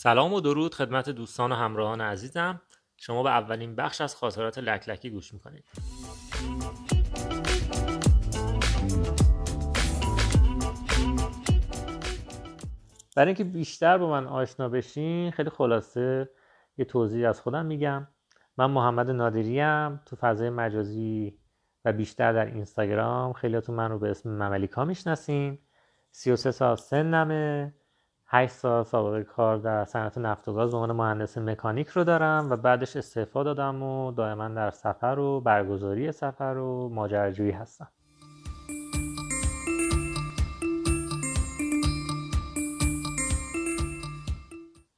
سلام و درود خدمت دوستان و همراهان عزیزم. شما به اولین بخش از خاطرات لکلکی گوش می‌کنید. برای اینکه بیشتر با من آشنا بشین خیلی خلاصه یه توضیح از خودم میگم. من محمد نادری ام تو فضای مجازی و بیشتر در اینستاگرام خیلیاتون من رو به اسم مملیکا می‌شناسین. 33 سال سنمه. 8 سال سابقه کار در صنعت نفت و گاز به عنوان مهندس مکانیک رو دارم و بعدش استعفا دادم و دائما در سفر و برگزاری سفر و ماجراجویی هستم.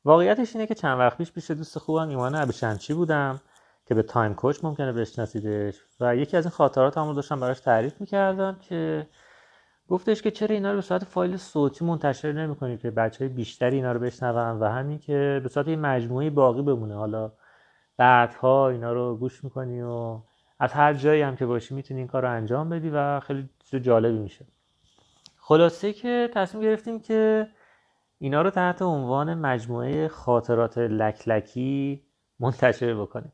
واقعیتش اینه که چند وقت پیش پیش دوست خوبم ایمان ابیشمچی بودم که به تایم کوچ ممکنه بشناسیدش و یکی از این خاطرات رو داشتم براش تعریف می‌کردم که گفتش که چرا اینا رو به صورت فایل صوتی منتشر نمی‌کنید که بچه های بیشتری اینا رو بشنون و همین که به صورت یه مجموعه باقی بمونه. حالا بعدها اینا رو گوش می‌کنی و از هر جایی هم که باشی می‌تونی این کار رو انجام بدی و خیلی جالبی میشه. خلاصه که تصمیم گرفتیم که اینا رو تحت عنوان مجموعه خاطرات لکلکی منتشر بکنیم.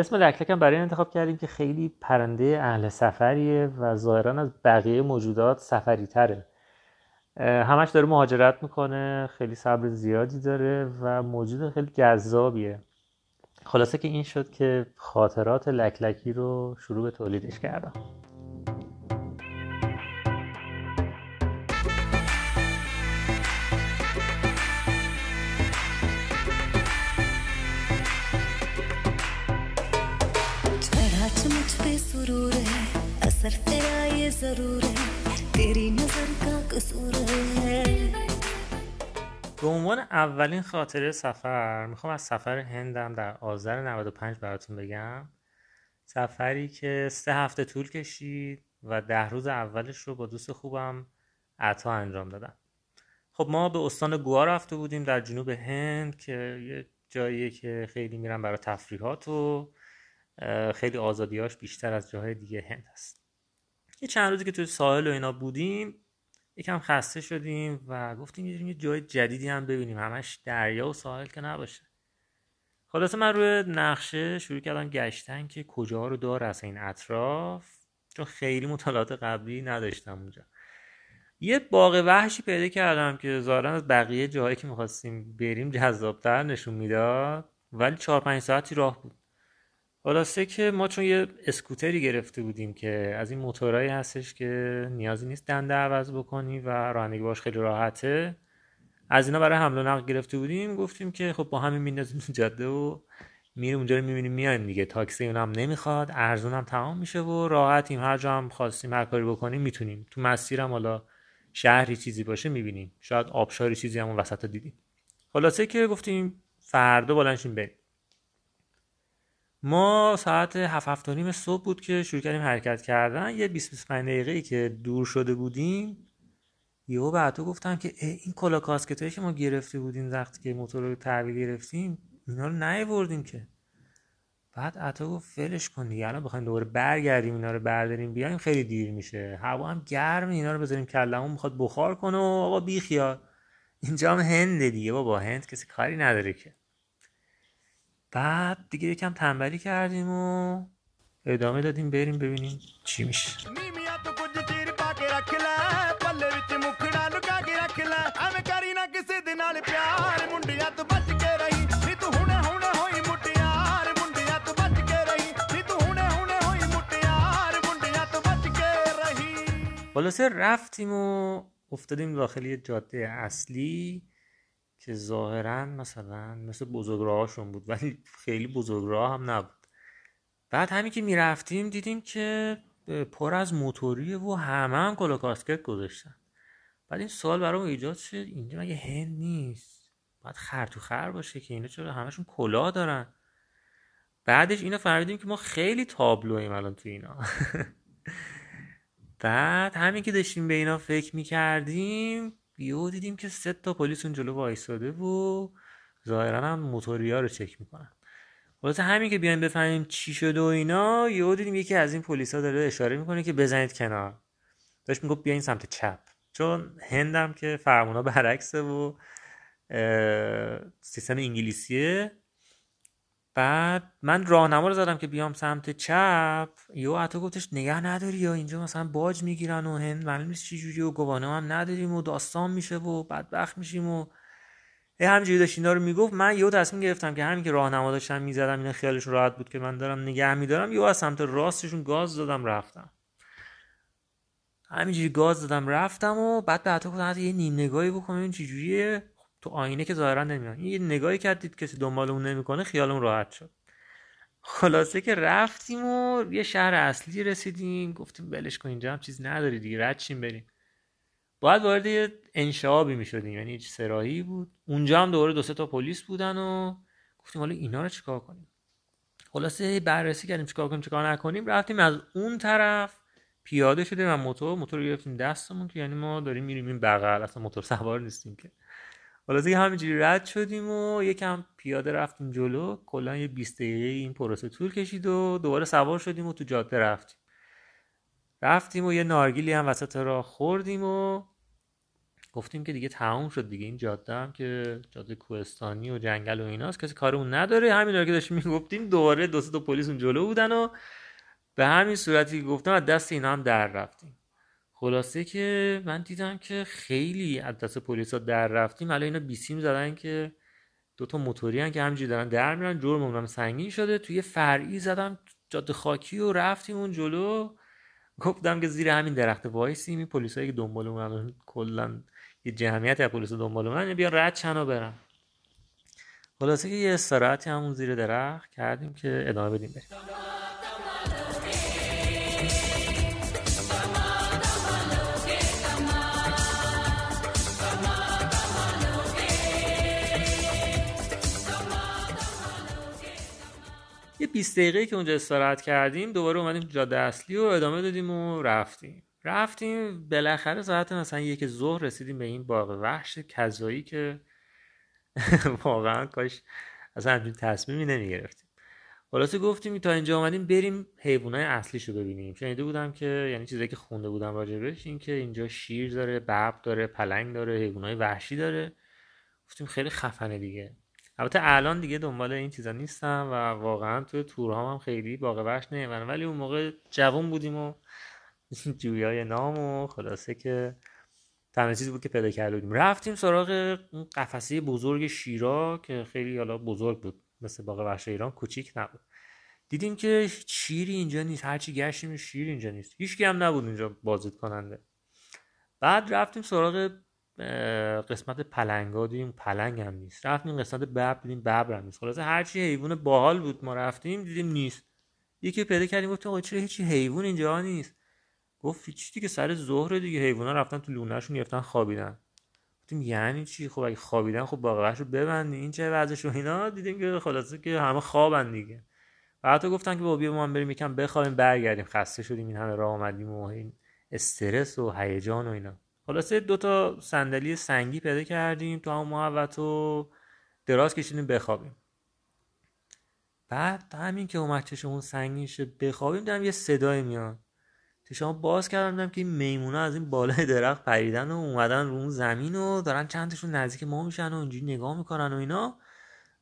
اسم لکلک هم برای این انتخاب کردیم که خیلی پرنده اهل سفریه و ظاهرا از بقیه موجودات سفری تره. همش داره مهاجرت می‌کنه خیلی صبر زیادی داره و موجود خیلی جذابیه. خلاصه که این شد که خاطرات لکلکی رو شروع به تولیدش کردم. به عنوان اولین خاطره سفر می‌خوام از سفر هندم در آذر 95 براتون بگم. سفری که سه هفته طول کشید و ده روز اولش رو با دوست خوبم عطا انجام دادم. خب ما به استان گوا رفته بودیم در جنوب هند که یه جاییه که خیلی میرن برای تفریحات و خیلی آزادیاش بیشتر از جاهای دیگه هند هست. یه چند روزی که توی ساحل و اینا بودیم یکم خسته شدیم و گفتیم یه جای جدیدی هم ببینیم. همش دریا و ساحل که نباشه. خلاصه من روی نقشه شروع کردم گشتن که کجا رو داره از این اطراف چون خیلی مطالعات قبلی نداشتم اونجا. یه باغ وحشی پیدا کردم که ظاهرا از بقیه جاهایی که می‌خواستیم بریم جذابتر نشون می‌داد ولی چهار پنج ساعتی راه بود. خلاصه که ما چون یه اسکوتری گرفته بودیم که از این موتورهایی هستش که نیازی نیست دنده عوض بکنی و رانندگی باش خیلی راحته از اینا برای حمل و نقل گرفته بودیم گفتیم که خب با همین میندازیم جاده و میریم اونجا رو می‌بینیم میایم دیگه. تاکسی اون هم نمی‌خواد ارزون هم تمام میشه و راحتیم. هر جا هم خواستیم هر کاری بکنیم می‌تونیم. تو مسیرم حالا شهری چیزی باشه می‌بینیم. شاید آبشاری چیزی هم وسط دیدیم. خلاصه که گفتیم فردا بلنشیم بریم. ما ساعت هفت هفت و نیم صبح بود که شروع کردیم حرکت کردن. یه 20 25 دقیقه که دور شده بودیم یهو بعد تو گفتم که این کلا کاسکتایی که ما گرفته بودیم وقتی که موتور رو تحویل گرفتیم اینا رو نیاوردیم که. بعد عطا گفت فلش کن دیگه الان بخوایم دوباره برگردیم اینا رو برداریم بیایم خیلی دیر میشه. هوا هم گرم اینا رو بذاریم کلمون می‌خواد بخار کنه و آقا بی خیال. اینجا هم هنده دیگه بابا هند کسی کاری نداره که. بعد دیگه یکم تنبلی کردیم و ادامه دادیم. بریم ببینیم چی میشه. خلاصه رفتیم و افتادیم داخل یه جاده اصلی. که ظاهرا مثلا مثل بزرگراهاشون بود ولی خیلی بزرگراه هم نبود. بعد همین که می‌رفتیم دیدیم که پر از موتوریه و همه هم کلا کاسکت گذاشتن. بعد این سوال برام ایجاد شد اینجا مگه هند نیست؟ باید خر تو خر باشه که اینا چرا همشون کلاه دارن؟ بعدش اینو فهمیدیم که ما خیلی تابلویم الان تو اینا. بعد همین که داشتیم به اینا فکر می‌کردیم یهو دیدیم که سه تا پلیس اون جلو وایساده و ظاهرا هم موتوریا رو چک می‌کنن. واسه همین که بیایم بفهمیم چی شده و اینا یهو دیدیم یکی از این پلیسا داره اشاره می‌کنه که بزنید کنار. داشت می‌گفت بیاین سمت چپ. چون هندم که فرمونا برعکسه و سیستم انگلیسیه. بعد من راهنما رو زدم که بیام سمت چپ. یو حتی گفتش نگه نداری یا اینجا مثلا باج می‌گیرن و هند معلوم نیست چی و گواهی هم نداریم و داستان میشه و بدبخت میشیم و همینجوری داشت اینا رو می‌گفت. من یهو تصمیم گرفتم که همین که راهنما داشتم می‌زدم اینا خیالشون راحت بود که من دارم نگه میدارم یهو از سمت راستشون گاز دادم رفتم. همینجوری گاز دادم رفتم و بعد به حتی گفتم یه نیم نگاهی بکنم این چجوریه تو آینه که ظاهرا نمیاد. یه نگاهی کردید کسی دنبالمون نمی‌کنه خیالمون راحت شد. خلاصه که رفتیم و یه شهر اصلی رسیدیم. گفتیم بلش کن اینجا هم چیز نداری دیگه رد چیم بریم. باید وارد یه انشعابی می‌شدیم یعنی سراحی بود. اونجا هم دوباره دو سه تا پلیس بودن و گفتیم حالا اینا رو چیکار کنیم؟ خلاصه بررسی کردیم چیکار کنیم چیکار نکنیم. رفتیم از اون طرف پیاده شدیم و موتور موتور رو گرفتیم دستمون که یعنی ما داریم میریم این بغل. اصلا موتور سوار نیستیم که. خلاصه همینجوری رد شدیم و یکم پیاده رفتیم جلو. کلا یه 20 دقیقه این پروسه طول کشید و دوباره سوار شدیم و تو جاده رفتیم. رفتیم و یه نارگیلی هم وسط راه خوردیم و گفتیم که دیگه تموم شد دیگه. این جاده هم که جاده کوهستانی و جنگل و ایناست کسی کارمون نداره. همین که داشتیم می‌گفتیم دوباره دو تا پلیس اون جلو بودن و به همین صورتی گفتم از دست اینا هم در رفتیم. خلاصه که من دیدم که خیلی از دست پلیسا در رفتیم. حالا اینا بیسیم زدن که دوتا موتوری هن که همینجوری دارن در میرن جرممون سنگین شده. توی فرعی زدم جاده خاکی و رفتیم اون جلو. گفتم که زیر همین درخت وایسیم. این پلیسایی که دنبالمون کلا یه جمعیت از پلیس دنبالمون بیا رد چن و برم خلاصه که یه استراحتی همون زیر درخت کردیم که ادامه بدیم بریم. یه 20 دقیقه که اونجا استراحت کردیم دوباره اومدیم جاده اصلی و ادامه دادیم و رفتیم. رفتیم بالاخره ساعت مثلا یک ظهر رسیدیم به این باغ وحش کذایی که واقعا کاش اصلا همچین تصمیمی نمی‌گرفتیم. خلاصه گفتیم تا اینجا آمدیم بریم حیوانات اصلیش رو ببینیم. شنیده بودم که یعنی چیزایی که خونده بودم راجبش این که اینجا شیر داره ببر داره پلنگ داره حیوانات وحشی داره. گفتیم خیلی خفنه دیگه. البته الان دیگه دنبال این چیزا نیستم و واقعا توی تورها هم خیلی باغ وحش نمی‌برم ولی اون موقع جوان بودیم و جویای نام و خلاصه که تنها چیزی بود که پیدا کرده بودیم. رفتیم سراغ قفسه بزرگ شیرا که خیلی حالا بزرگ بود. مثل باغ وحش ایران کوچیک نبود. دیدیم که شیری اینجا نیست. هرچی گشتیم شیر اینجا نیست. هیچ هم نبود اینجا بازدید کننده. بعد رفتیم سراغ قسمت پلنگا دیدیم پلنگ هم نیست. رفتیم قسمت ببر دیدیم ببر هم نیست. خلاصه هرچی حیوان باحال بود ما رفتیم دیدیم نیست. یکی پیدا کردیم گفتیم آقا چرا هیچی حیوان اینجا نیست؟ گفت هیچ دیگه سر ظهر دیگه حیونا رفتن تو لونهشون گرفتن خوابیدن. گفتیم یعنی چی؟ خب اگه خوابیدن خب باقیش رو ببندی. این چه وضعش و اینا؟ دیدیم که خلاصه که همه خوابن دیگه. بعد گفتن که با بیا ما بریم یکم بخوابیم برگردیم. خسته شدیم این همه راه اومدیم و این استرس و هیجان و اینا. خلاصه دو تا صندلی سنگی پیدا کردیم تو هم محوت و دراز کشیدیم بخوابیم. بعد همین که اومد چشمون سنگین شد بخوابیم دیدم یه صدای میاد. چشام باز کردم دیدم که میمونا از این بالای درخت پریدن و اومدن رو اون زمین و دارن چندشون نزدیک ما میشن و اینجوری نگاه می‌کنن و اینا.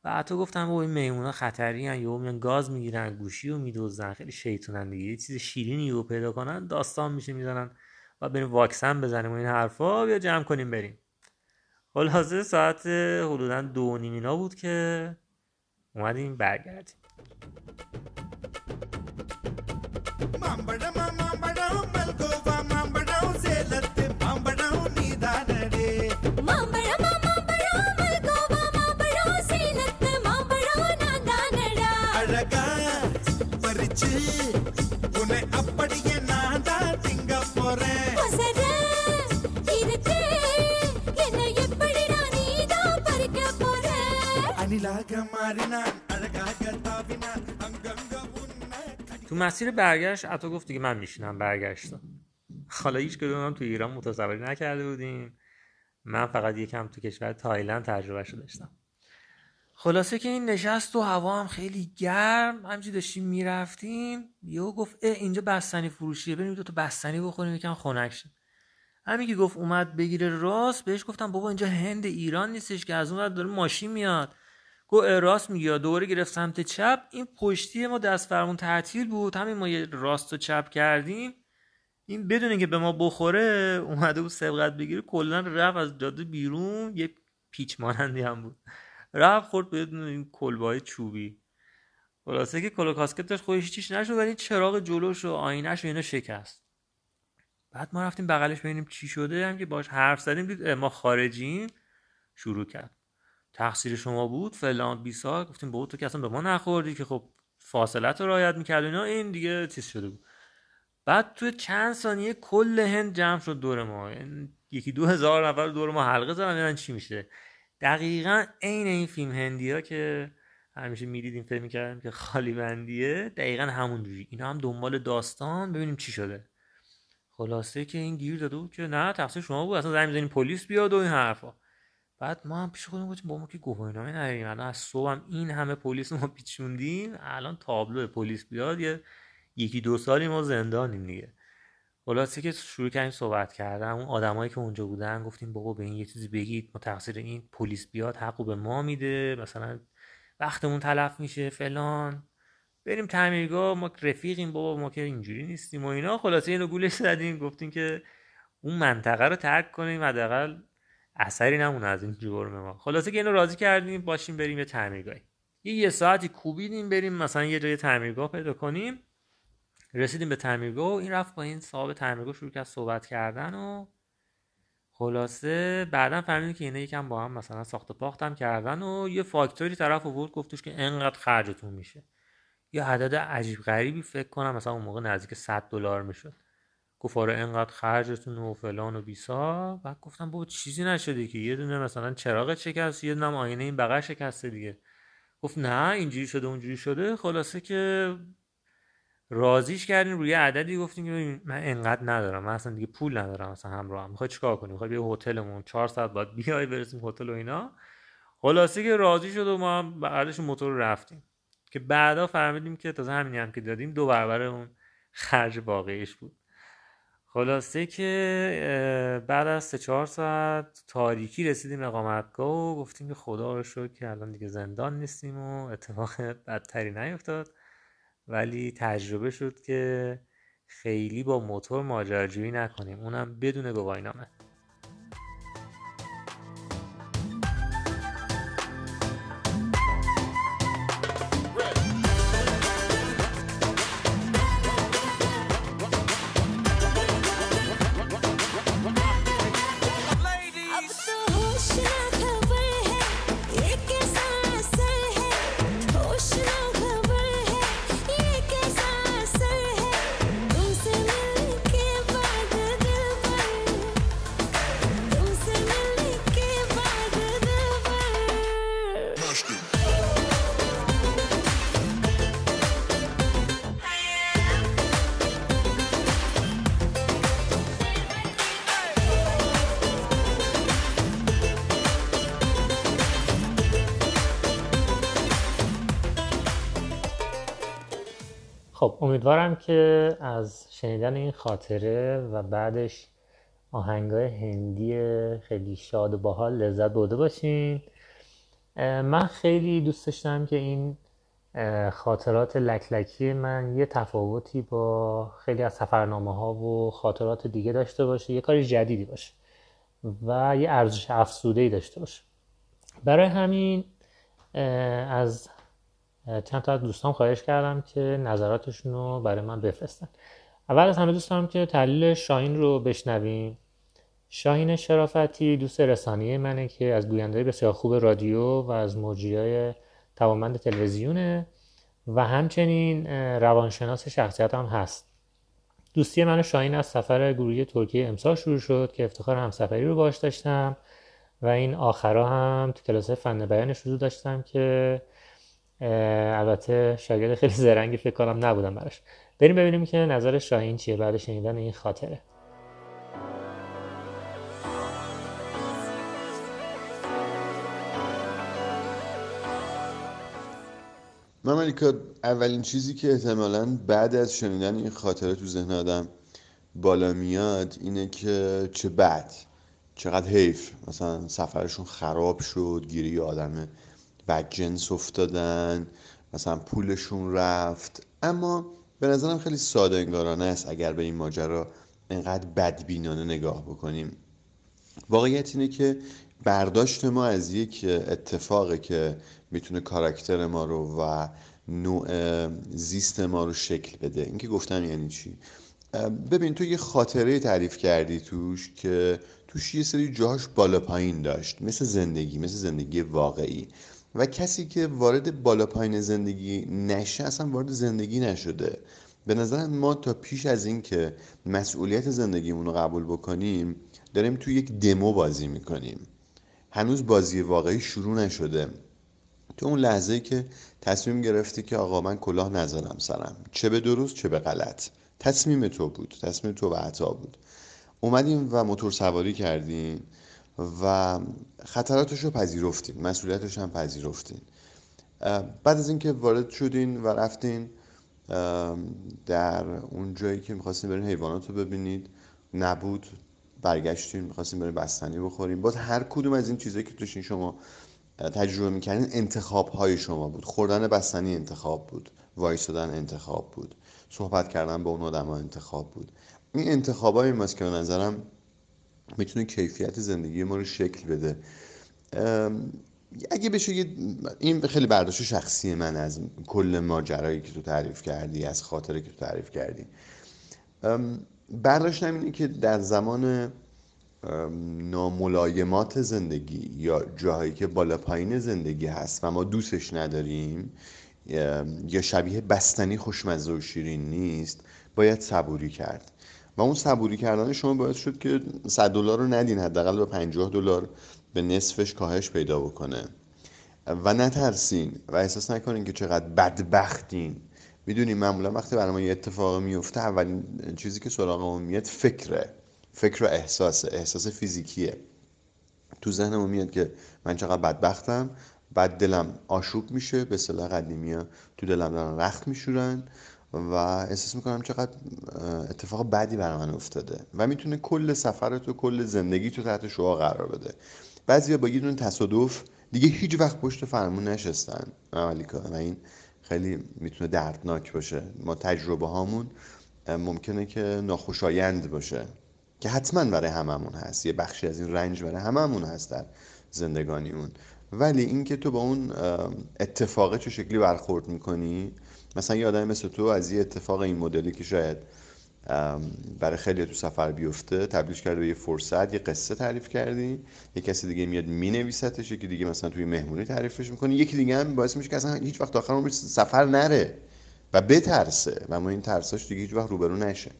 و حتی گفتم با این میمونا خطری هن یا میان گاز می‌گیرن گوشی رو میدوزن خیلی شیطونن دیگه. یه چیز شیرینی رو پیدا کنن داستان میشه می‌زنن. و بریم واکسن بزنیم و این حرفا بیا جمع کنیم بریم. خلاصه ساعت حدودا دو نیمینا بود که اومدیم برگردیم. تو مسیر برگشت عطا گفت دیگه من میشینم برگشتم حالا هیچ کدوم تو ایران متصوری نکرده بودیم. من فقط یکم تو کشور تایلند تجربه شده داشتم. خلاصه که این نشست و هوا هم خیلی گرم. همچی داشتیم می‌رفتیم. یهو گفت اه اینجا بستنی فروشیه بریم دو تا بستنی بخوریم یکم خنک همین که گفت اومد بگیره راست بهش گفتم بابا اینجا هند ایران نیستش که از اون داره ماشین میاد. گو راست میگه دوره گرفت سمت چپ این پشتی ما دست فرمون تعطیل بود. همین ما یه راست و چپ کردیم. این بدون که به ما بخوره اومده بود سبقت بگیره. کلا رفت از جاده بیرون. یه پیچ مانندی هم بود. رفت خورد بدون این کلبای چوبی. خلاصه که کلو کاسکت داشت خودش چیش نشد ولی چراغ جلوش و آینش و اینا شکست. بعد ما رفتیم بغلش ببینیم چی شده. هم که باش حرف زدیم دید ما خارجیم. شروع کرد. تقصیر شما بود فلان بیسا گفتیم بود تو که اصلا به ما نخوردی که خب فاصلت رو رعایت می‌کرد اینا این دیگه چیز شده بود. بعد تو چند ثانیه کل هند جمع شد دور ما. یکی دو هزار نفر دور ما حلقه زدن چی میشه. دقیقا عین این فیلم هندی ها که همیشه می‌دیدیم فکر می‌کردیم که خالی بندیه دقیقا همون جوری. اینا هم دنبال داستان ببینیم چی شده. خلاصه که این گیر داده بود که نه تقصیر شما بود. اصلا زنگ پلیس بیاد و این حرفا. بعد ما هم پیش خودمون گفتیم با ما که گواهینامه نداریم الان از صبح هم این همه پلیس ما پیچوندیم الان تابلو پلیس بیاد یه یکی دو سالی ما زندانیم دیگه. خلاصه که شروع کردیم صحبت کردم اون آدمایی که اونجا بودن گفتیم بابا به این یه چیزی بگید ما تقصیر این پلیس بیاد حقو به ما میده مثلا وقتمون تلف میشه فلان. بریم تعمیرگاه ما رفیقیم بابا ما که اینجوری نیستیم و اینا. خلاصه اینو گولش زدیم گفتیم که اون منطقه رو ترک کنیم حداقل اثری نمونه از این جرم ما. خلاصه که اینو راضی کردیم باشیم بریم یه تعمیرگاهی. یه یه ساعتی کوبیدیم بریم مثلا یه جای تعمیرگاه پیدا کنیم. رسیدیم به تعمیرگاه و این رفت با این صاحب تعمیرگاه شروع کرد صحبت کردن و خلاصه بعدا فهمیدیم که اینا یکم با هم مثلا ساخت پاختم کردن و یه فاکتوری طرف آورد گفتش که انقدر خرجتون میشه. یه عدد عجیب غریبی فکر کنم مثلا اون موقع نزدیک 100 دلار می‌شد. گفت آره انقدر خرجتون و فلان و بیسا. بعد گفتم بابا چیزی نشده که. یه دونه مثلا چراغ شکست یه دونه آینه این بغل شکسته دیگه. گفت نه اینجوری شده اونجوری شده. خلاصه که رازیش کردیم روی عددی گفتیم که من انقدر ندارم. من اصلا دیگه پول ندارم مثلا همراه هم می‌خوای چیکار کنیم؟ می‌خوای بیا هتلمون؟ 4 ساعت بعد بیای برسیم هتل و اینا. خلاصه که راضی شد و ما بعدش موتور رفتیم. که بعدا فهمیدیم که تازه همینی هم که دادیم دو برابر اون خرج واقعیش بود. خلاصه که بعد از سه چهار ساعت تاریکی رسیدیم اقامتگاه و گفتیم که خدا رو شکر که الان دیگه زندان نیستیم و اتفاق بدتری نیفتاد. ولی تجربه شد که خیلی با موتور ماجراجویی نکنیم. اونم بدون گواهینامه. خب امیدوارم که از شنیدن این خاطره و بعدش آهنگای هندی خیلی شاد و باحال لذت برده باشین. من خیلی دوست داشتم که این خاطرات لکلکی من یه تفاوتی با خیلی از سفرنامه ها و خاطرات دیگه داشته باشه یه کاری جدیدی باشه و یه ارزش افسوده ای داشته باشه. برای همین از چند تا از دوستان خواهش کردم که نظراتشون رو برای من بفرستن. اول از همه دوست که تحلیل شاهین رو بشنویم. شاهین شرافتی دوست رسانه منه که از گوینده بسیار خوب رادیو و از های توانمند تلویزیونه و همچنین روانشناس شخصیت هم هست. دوستی من شاهین از سفر گروهی ترکیه امسال شروع شد که افتخار همسفری رو باش داشتم و این آخرا هم تو کلاس فن بیانش رو داشتم که البته شاگرد خیلی زرنگی فکر کنم نبودم براش. بریم ببینیم که نظر شاهین چیه بعد شنیدن این خاطره. من اولین چیزی که احتمالا بعد از شنیدن این خاطره تو ذهن آدم بالا میاد اینه که چه بد چقدر حیف. مثلا سفرشون خراب شد گیری آدم بدجنس افتادن مثلا پولشون رفت. اما به نظرم خیلی ساده انگارانه است اگر به این ماجرا انقدر بدبینانه نگاه بکنیم. واقعیت اینه که برداشت ما از یک اتفاقی که می‌تونه کاراکتر ما رو و نوع زیست ما رو شکل بده. این که گفتم یعنی چی؟ ببین تو یه خاطره تعریف کردی توش که توش یه سری جاهاش بالا پایین داشت. مثل زندگی مثل زندگی واقعی. و کسی که وارد بالا پایین زندگی نشه اصلا وارد زندگی نشده. به نظر ما تا پیش از این که مسئولیت زندگیمون رو قبول بکنیم داریم توی یک دمو بازی می‌کنیم. هنوز بازی واقعی شروع نشده. تو اون لحظه که تصمیم گرفتی که آقا من کلاه نزنم سرم چه به درست چه به غلط. تصمیم تو بود تصمیم تو و عطا بود. اومدیم و موتور سواری کردیم. و خطراتش رو پذیرفتین مسئولیتش هم پذیرفتین. بعد از اینکه وارد شدین و رفتین در اون جایی که می‌خواستین برین حیوانات رو ببینید نبود برگشتیم می‌خواستیم بریم بستنی بخوریم باز هر کدوم از این چیزایی که توشین شما تجربه می‌کردین انتخاب های شما بود. خوردن بستنی انتخاب بود. وایستادن انتخاب بود. صحبت کردن با اون آدم انتخاب بود. این انتخاب های ماست که به نظرم می‌تونه کیفیت زندگی ما رو شکل بده. اگه بشه این خیلی برداشت شخصی من از کل ماجرایی که تو تعریف کردی از خاطره که تو تعریف کردی. برداشتم اینه که در زمان ناملایمات زندگی یا جاهایی که بالا پایین زندگی هست و ما دوستش نداریم یا شبیه بستنی خوشمزه و شیرین نیست باید صبوری کرد. و اون صبوری کردن شما باید شد که 100 دلار رو ندین حداقل به 50 دلار به نصفش کاهش پیدا بکنه. و نترسین و احساس نکنین که چقدر بدبختین. می‌دونیم معمولا وقتی برای ما یه اتفاق میفته اولین چیزی که سراغمون میاد فکره. فکر و احساس احساس فیزیکیه. تو ذهنمون میاد که من چقدر بدبختم بعد دلم آشوب میشه به صلاح قدیمی ها تو دلم دارن رخت میشورن. و احساس می‌کنم چقدر اتفاق بدی برای من افتاده و می‌تونه کل سفرت و کل زندگی تو تحت شعا قرار بده. بعضیا با یه تصادف دیگه هیچ وقت پشت فرمون نشستن. عملیکا و این خیلی می‌تونه دردناک باشه. ما تجربه هامون ممکنه که ناخوشایند باشه که حتما برای هممون هست. یه بخشی از این رنج برای هممون هست در زندگانیمون. ولی اینکه تو با اون اتفاقه چه شکلی برخورد می‌کنی مثلا یه آدمی مثل تو از یه اتفاق این مدلی که شاید برای خیلی تو سفر بیفته تبدیلش کرده به یه فرصت یه قصه تعریف کردی یه کسی دیگه میاد مینویستش یکی دیگه مثلا توی مهمونی تعریفش می‌کنه یکی دیگه هم باعث میشه که اصلا هیچ وقت آخر عمرش سفر نره و بترسه. و ما این ترساش دیگه هیچ وقت روبرو نشه.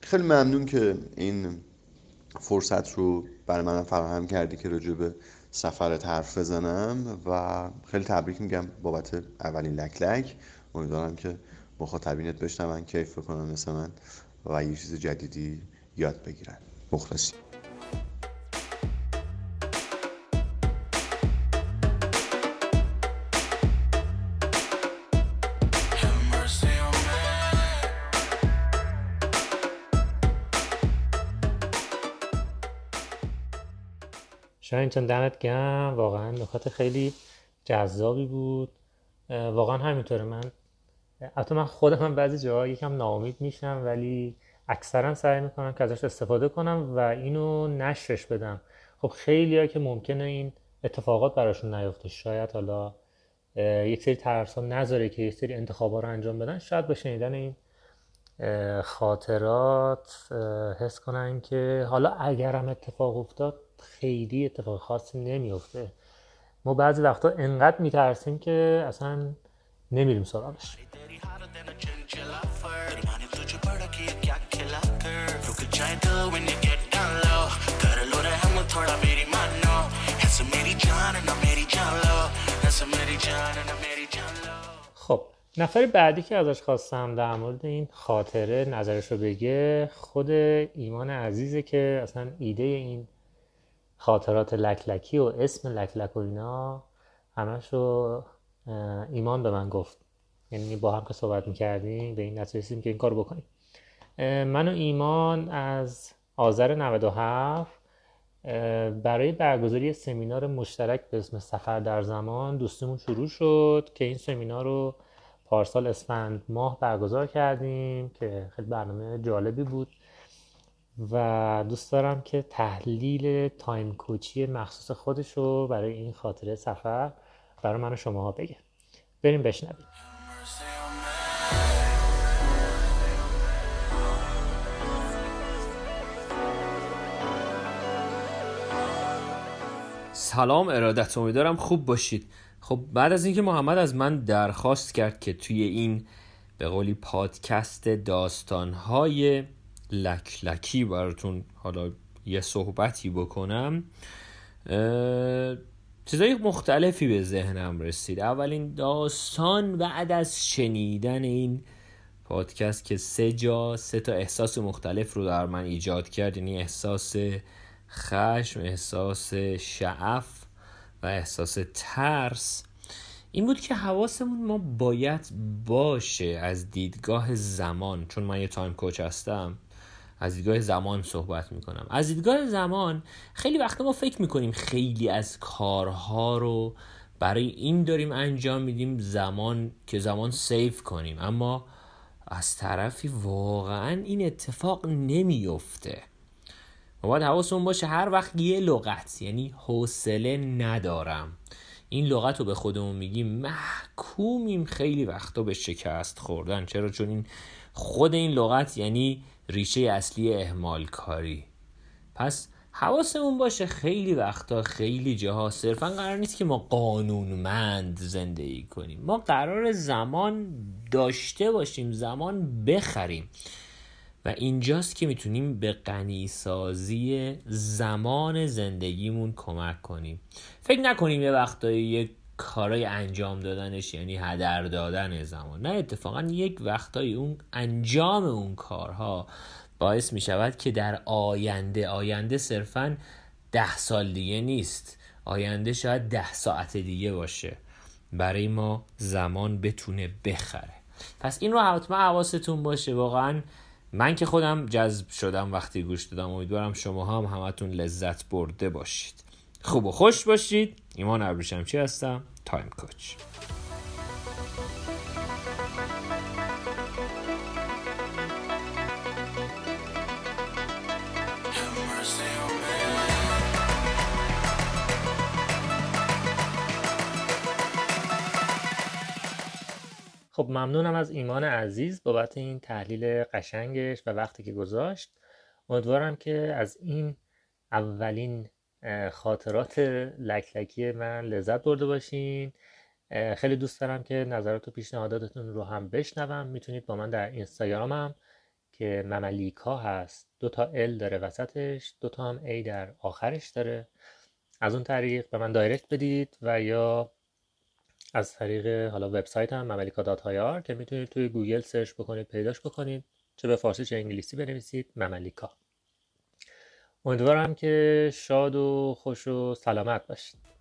خیلی ممنون که این فرصت رو برای من فراهم کردی که راجع به سفرت حرف بزنم و خیلی تبریک میگم بابت اولین لک لک. امیدوارم که مخاطبینت بشنون کیف بکنن مثل من و یه چیز جدیدی یاد بگیرن. مخلصی. شاید دمت گم واقعا نکات خیلی جذابی بود. واقعا همینطوره. من حتی من خودم من بعضی جاها یکم ناامید میشم ولی اکثرا سعی می‌کنم که ازش استفاده کنم و اینو نشرش بدم. خب خیلی ها که ممکنه این اتفاقات براشون نیفته. شاید حالا یک سری ترس نذاره که یک سری انتخابا رو انجام بدن. شاید به شنیدن این خاطرات حس کنن که حالا اگرم اتفاق افتاد خیلی اتفاق خاصی نمیفته ما بعضی وقتا انقدر میترسیم که اصلا نمیریم سراغش. خب نفر بعدی که ازش خواستم در مورد این خاطره نظرش رو بگه خود ایمان عزیزه که اصلا ایده این خاطرات لکلکی و اسم لکلک و اینا همش رو ایمان به من گفت. یعنی با هم که صحبت می‌کردیم به این نتیجه رسیدیم که این کار بکنیم. من و ایمان از آذر 97 برای برگزاری سمینار مشترک به اسم سفر در زمان دوستمون شروع شد که این سمینار رو پارسال اسفند ماه برگزار کردیم که خیلی برنامه جالبی بود. و دوست دارم که تحلیل تایم کوچی مخصوص خودش رو برای این خاطره سفر برای من و شماها بگه. بریم بشنویم. سلام ارادت امیدوارم خوب باشید. خب بعد از اینکه محمد از من درخواست کرد که توی این به قولی پادکست داستانهای لک لکی براتون حالا یه صحبتی بکنم. چیزای مختلفی به ذهنم رسید. اولین داستان بعد از شنیدن این پادکست که سه جا سه تا احساس مختلف رو در من ایجاد کرد یعنی احساس خشم احساس شعف و احساس ترس. این بود که حواسمون ما باید باشه از دیدگاه زمان چون من یه تایم کوچ هستم. از دیدگاه زمان صحبت می‌کنم. از دیدگاه زمان خیلی وقتا ما فکر می‌کنیم خیلی از کارها رو برای این داریم انجام میدیم زمان که زمان سیف کنیم. اما از طرفی واقعا این اتفاق نمیفته و باید حواسمون باشه هر وقت یه لغت یعنی حوصله ندارم. این لغت رو به خودمون میگیم محکومیم خیلی وقتا به شکست خوردن. چرا؟ چون این خود این لغت یعنی ریشه اصلی اهمال کاری پس حواسمون باشه خیلی وقتا خیلی جاها صرفا قرار نیست که ما قانونمند زندگی کنیم. ما قرار زمان داشته باشیم زمان بخریم. و اینجاست که می‌تونیم به غنیسازی زمان زندگیمون کمک کنیم. فکر نکنیم یه وقتایی یه کارای انجام دادنش یعنی هدر دادن زمان. نه اتفاقا یک وقتایی اون انجام اون کارها باعث می شود که در آینده آینده صرفا ده سال دیگه نیست. آینده شاید ده ساعت دیگه باشه برای ما زمان بتونه بخره. پس این رو حتما حواستون باشه. واقعا من که خودم جذب شدم وقتی گوش دادم. امیدوارم شما هم همتون لذت برده باشید. خوب و خوش باشید. ایمان ابریشمچی هستم؟ تایم کوچ. خب ممنونم از ایمان عزیز بابت این تحلیل قشنگش و وقتی که گذاشت. امیدوارم که از این اولین خاطرات لک لکی من لذت برده باشین. خیلی دوست دارم که نظرات و پیشنهاداتتون رو هم بشنوم. می‌تونید با من در اینستاگرامم که مملیکا هست. دو تا L داره وسطش دو تا هم A در آخرش داره. از اون طریق به من direct بدید و یا از طریق حالا وبسایت هم مملیکا dot که می‌تونید توی گوگل search بکنید پیداش بکنید چه به فارسی چه انگلیسی بنویسید مملیکا. امیدوارم که شاد و خوش و سلامت باشید.